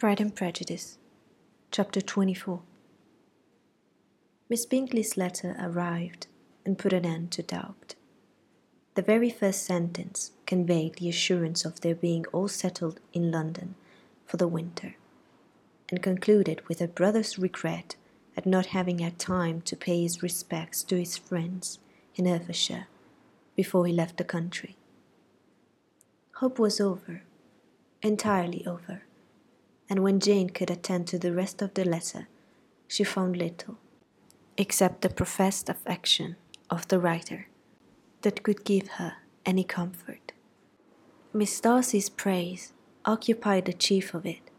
Pride and Prejudice, Chapter 24 Miss Bingley's letter arrived and put an end to doubt. The very first sentence conveyed the assurance of their being all settled in London for the winter, and concluded with her brother's regret at not having had time to pay his respects to his friends in Hertfordshire before he left the country. Hope was over, entirely over, and when Jane could attend to the rest of the letter, she found little, except the professed affection of the writer, that could give her any comfort. Miss Darcy's praise occupied the chief of it.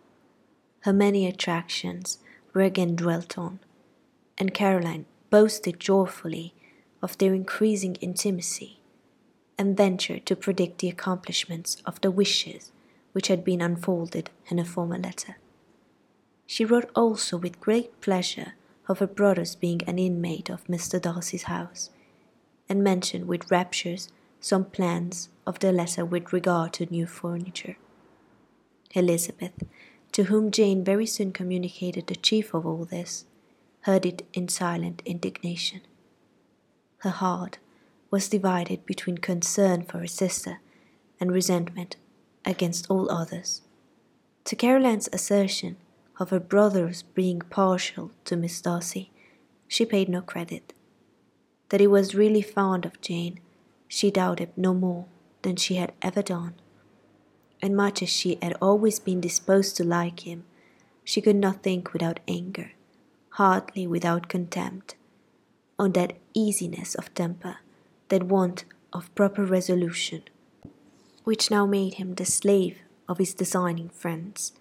Her many attractions were again dwelt on, and Caroline boasted joyfully of their increasing intimacy, and ventured to predict the accomplishments of the wishes which had been unfolded in a former letter. She wrote also with great pleasure of her brother's being an inmate of Mr. Darcy's house, and mentioned with raptures some plans of the latter with regard to new furniture. Elizabeth, to whom Jane very soon communicated the chief of all this, heard it in silent indignation. Her heart was divided between concern for her sister and resentment against all others. To Caroline's assertion of her brother's being partial to Miss Darcy, she paid no credit. That he was really fond of Jane, she doubted no more than she had ever done. And much as she had always been disposed to like him, she could not think without anger hardly without contempt, on that easiness of temper, that want of proper resolution, which now made him the slave of his designing friends,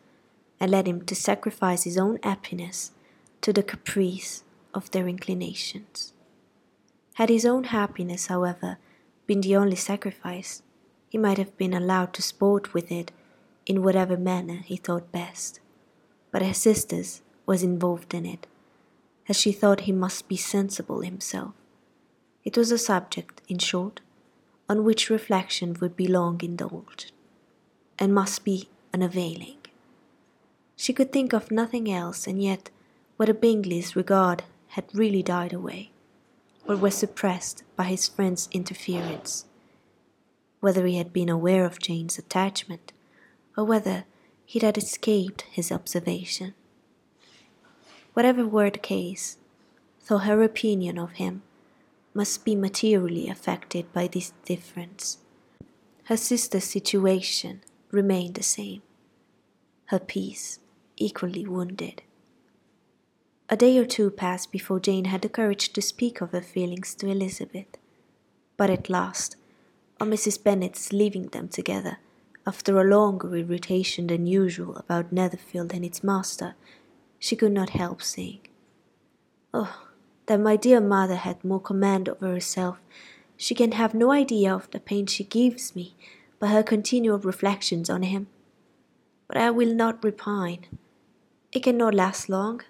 and led him to sacrifice his own happiness to the caprice of their inclinations. Had his own happiness, however, been the only sacrifice, he might have been allowed to sport with it in whatever manner he thought best. But her sister's was involved in it, as she thought he must be sensible himself. It was a subject, in short, on which reflection would be long indulged, and must be unavailing. She could think of nothing else, and yet whether Bingley's regard had really died away, or was suppressed by his friend's interference, whether he had been aware of Jane's attachment, or whether it had escaped his observation. Whatever were the case, though her opinion of him must be materially affected by this difference, her sister's situation remained the same, her peace equally wounded. A day or two passed before Jane had the courage to speak of her feelings to Elizabeth, but at last, on Mrs. Bennet's leaving them together, after a longer irritation than usual about Netherfield and its master, she could not help saying. Oh, that my dear mother had more command over herself. She can have no idea of the pain she gives me by her continual reflections on him. But I will not repine. It cannot last long.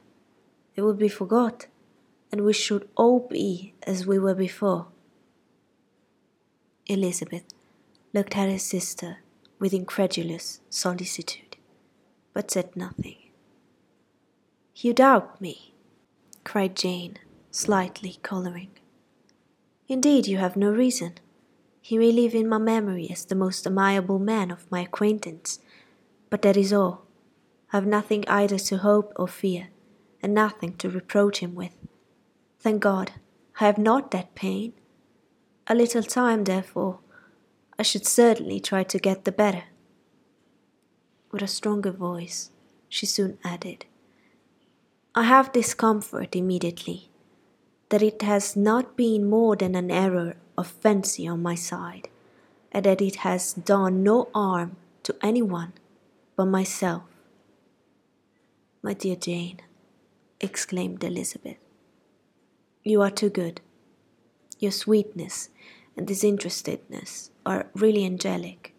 It will be forgot, and we should all be as we were before. Elizabeth looked at her sister with incredulous solicitude, but said nothing. You doubt me, cried Jane, slightly colouring. Indeed, you have no reason. He may live in my memory as the most amiable man of my acquaintance, but that is all. I have nothing either to hope or fear, and nothing to reproach him with. Thank God, I have not that pain. A little time, therefore, I should certainly try to get the better. With a stronger voice, she soon added, I have this comfort immediately that it has not been more than an error of fancy on my side, and that it has done no harm to any one but myself. My dear Jane, exclaimed Elizabeth, you are too good. Your sweetness and disinterestedness are really angelic.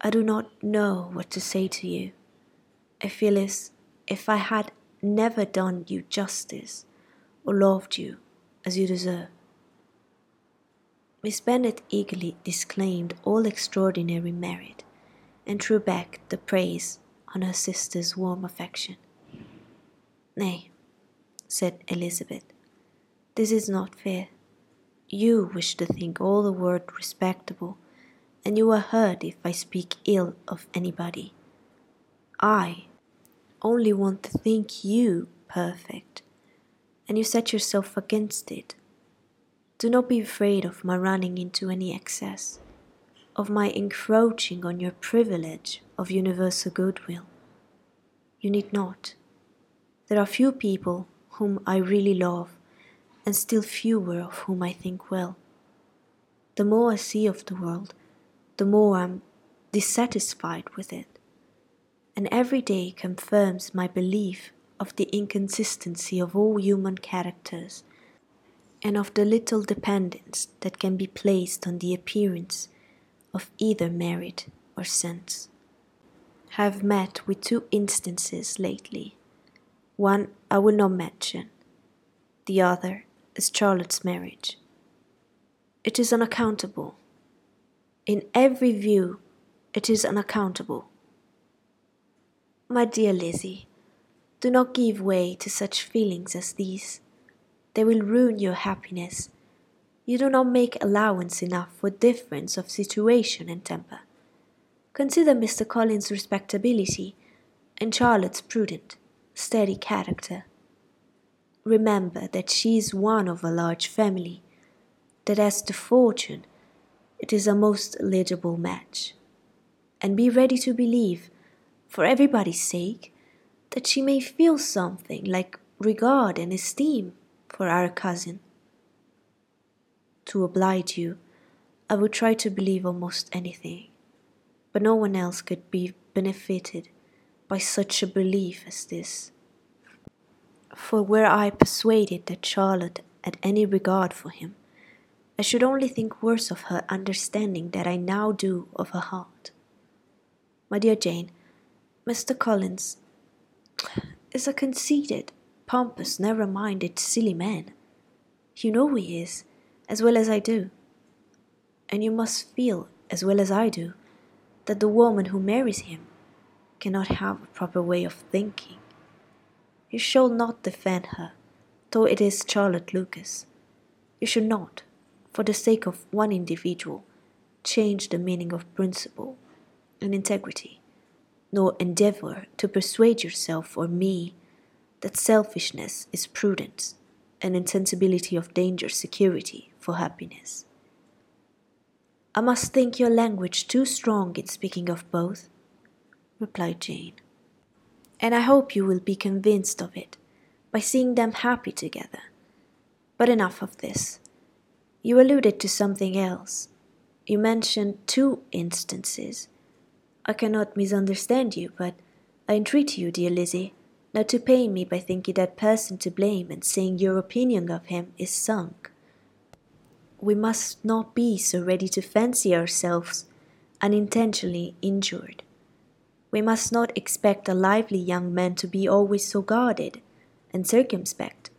I do not know what to say to you. I feel as if I had never done you justice or loved you as you deserve. Miss Bennet eagerly disclaimed all extraordinary merit, and threw back the praise on her sister's warm affection. Nay, said Elizabeth, this is not fair. You wish to think all the world respectable, and you are hurt if I speak ill of anybody. I only want to think you perfect, and you set yourself against it. Do not be afraid of my running into any excess, of my encroaching on your privilege of universal goodwill. You need not. There are few people whom I really love, and still fewer of whom I think well. The more I see of the world, the more I am dissatisfied with it, and every day confirms my belief of the inconsistency of all human characters and of the little dependence that can be placed on the appearance of either merit or sense. I have met with two instances lately. One I will not mention, the other is Charlotte's marriage. It is unaccountable. In every view, it is unaccountable. My dear Lizzie, do not give way to such feelings as these. They will ruin your happiness. You do not make allowance enough for difference of situation and temper. Consider Mr. Collins' respectability and Charlotte's prudent, steady character. Remember that she is one of a large family, that as to fortune, it is a most eligible match. And be ready to believe, for everybody's sake, that she may feel something like regard and esteem for our cousin. To oblige you, I would try to believe almost anything, but no one else could be benefited by such a belief as this. For were I persuaded that Charlotte had any regard for him, I should only think worse of her understanding that I now do of her heart. My dear Jane, Mr. Collins is a conceited, pompous, narrow minded, silly man. You know he is, as well as I do. And you must feel, as well as I do, that the woman who marries him cannot have a proper way of thinking. You shall not defend her, though it is Charlotte Lucas. You should not, for the sake of one individual, change the meaning of principle and integrity, nor endeavor to persuade yourself or me that selfishness is prudence and insensibility of danger security for happiness. I must think your language too strong in speaking of both, replied Jane and I hope you will be convinced of it by seeing them happy together. But enough of this. You alluded to something else. You mentioned two instances. I cannot misunderstand you, but I entreat you, dear Lizzie, not to pain me by thinking that person to blame and saying your opinion of him is sunk. We must not be so ready to fancy ourselves unintentionally injured. We must not expect a lively young man to be always so guarded and circumspect.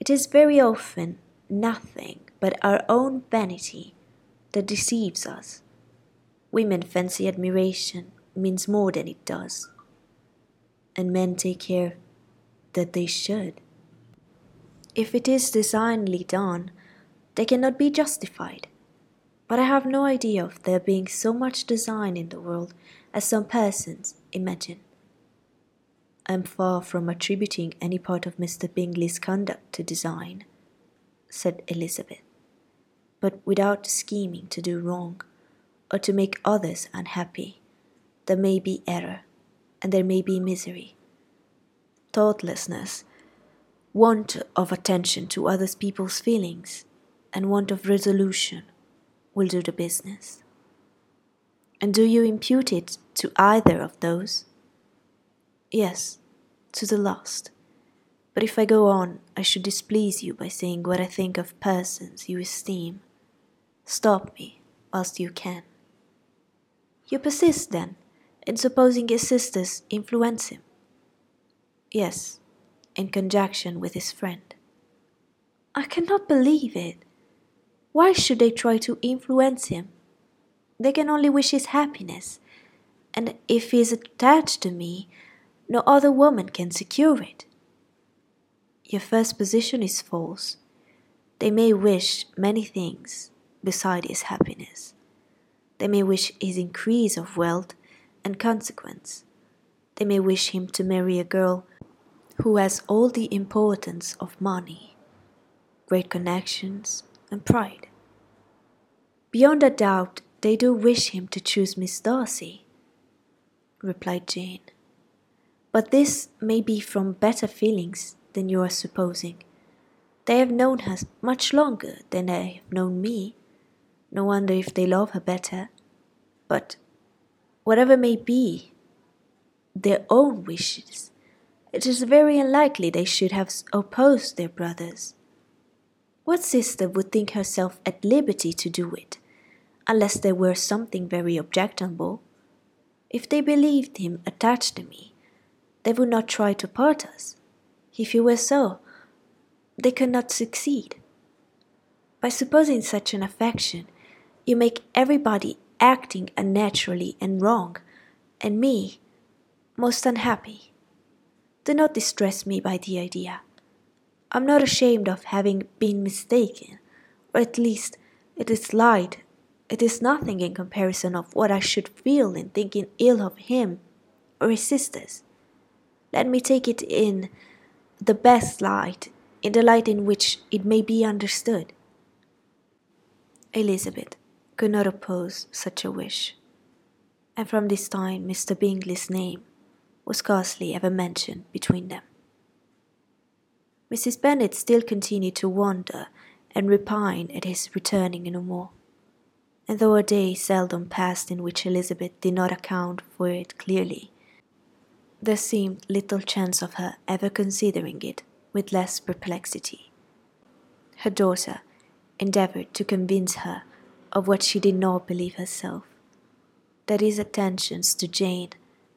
It is very often nothing but our own vanity that deceives us. Women fancy admiration means more than it does, and men take care that they should. If it is designedly done, they cannot be justified. But I have no idea of there being so much design in the world as some persons imagine. I am far from attributing any part of Mr. Bingley's conduct to design, said Elizabeth, but without scheming to do wrong or to make others unhappy, there may be error and there may be misery. Thoughtlessness, want of attention to other people's feelings, and want of resolution will do the business. And do you impute it to either of those? Yes, to the last. But if I go on, I should displease you by saying what I think of persons you esteem. Stop me whilst you can. You persist, then, in supposing his sisters influence him? Yes, in conjunction with his friend. I cannot believe it. Why should they try to influence him? They can only wish his happiness, and if he is attached to me, no other woman can secure it. Your first position is false. They may wish many things beside his happiness. They may wish his increase of wealth and consequence. They may wish him to marry a girl who has all the importance of money, great connections, and pride. Beyond a doubt, they do wish him to choose Miss Darcy, replied Jane. But this may be from better feelings than you are supposing. They have known her much longer than they have known me. No wonder if they love her better. But whatever may be their own wishes, it is very unlikely they should have opposed their brothers. What sister would think herself at liberty to do it, unless there were something very objectionable? If they believed him attached to me, they would not try to part us. If he were so, they could not succeed. By supposing such an affection, you make everybody acting unnaturally and wrong, and me most unhappy. Do not distress me by the idea. I'm not ashamed of having been mistaken, or at least it is light. It is nothing in comparison of what I should feel in thinking ill of him or his sisters. Let me take it in the best light, in the light in which it may be understood. Elizabeth could not oppose such a wish, and from this time Mr. Bingley's name was scarcely ever mentioned between them. Mrs. Bennet still continued to wonder and repine at his returning no more, and though a day seldom passed in which Elizabeth did not account for it clearly, there seemed little chance of her ever considering it with less perplexity. Her daughter endeavoured to convince her of what she did not believe herself that his attentions to Jane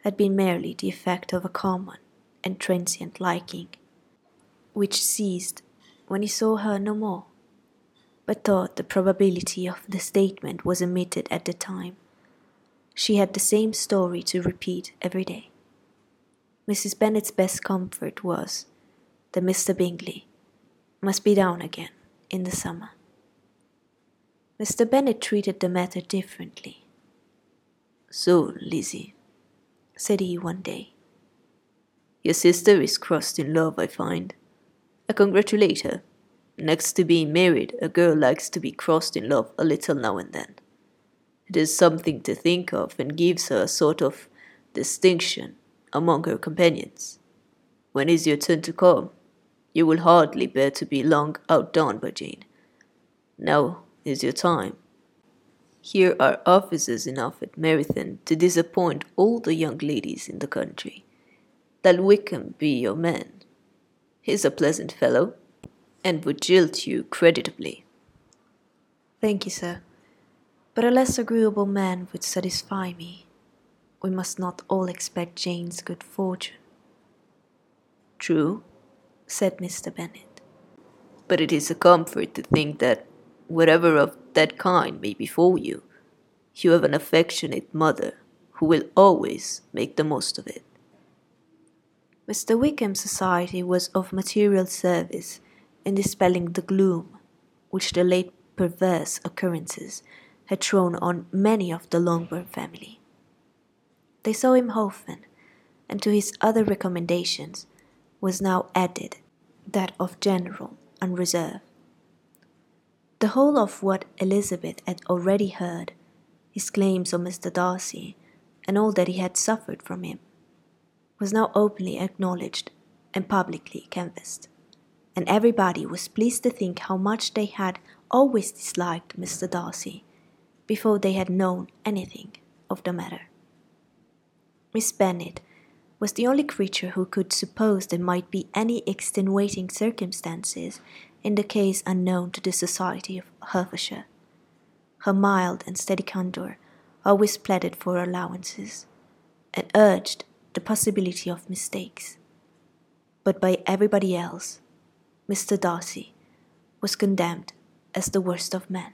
had been merely the effect of a common and transient liking, which ceased when he saw her no more, but thought the probability of the statement was omitted at the time. She had the same story to repeat every day. Mrs. Bennet's best comfort was that Mr. Bingley must be down again in the summer. Mr. Bennet treated the matter differently. So, Lizzie, said he one day, your sister is crossed in love, I find. I congratulate her. Next to being married, a girl likes to be crossed in love a little now and then. It is something to think of and gives her a sort of distinction among her companions. When is your turn to come? You will hardly bear to be long outdone by Jane. Now is your time. Here are officers enough at Meryton to disappoint all the young ladies in the country. That Wickham be your man. He's a pleasant fellow, and would jilt you creditably. Thank you, sir. But a less agreeable man would satisfy me. We must not all expect Jane's good fortune. True, said Mr. Bennet. But it is a comfort to think that whatever of that kind may befall you, you have an affectionate mother who will always make the most of it. Mr. Wickham's society was of material service in dispelling the gloom which the late perverse occurrences had thrown on many of the Longbourn family. They saw him often, and to his other recommendations was now added that of general unreserve. The whole of what Elizabeth had already heard, his claims on Mr. Darcy, and all that he had suffered from him, was now openly acknowledged and publicly canvassed, and everybody was pleased to think how much they had always disliked Mr. Darcy before they had known anything of the matter. Miss Bennet was the only creature who could suppose there might be any extenuating circumstances in the case unknown to the society of Hertfordshire. Her mild and steady candour always pleaded for allowances, and urged the possibility of mistakes. But by everybody else, Mr. Darcy was condemned as the worst of men.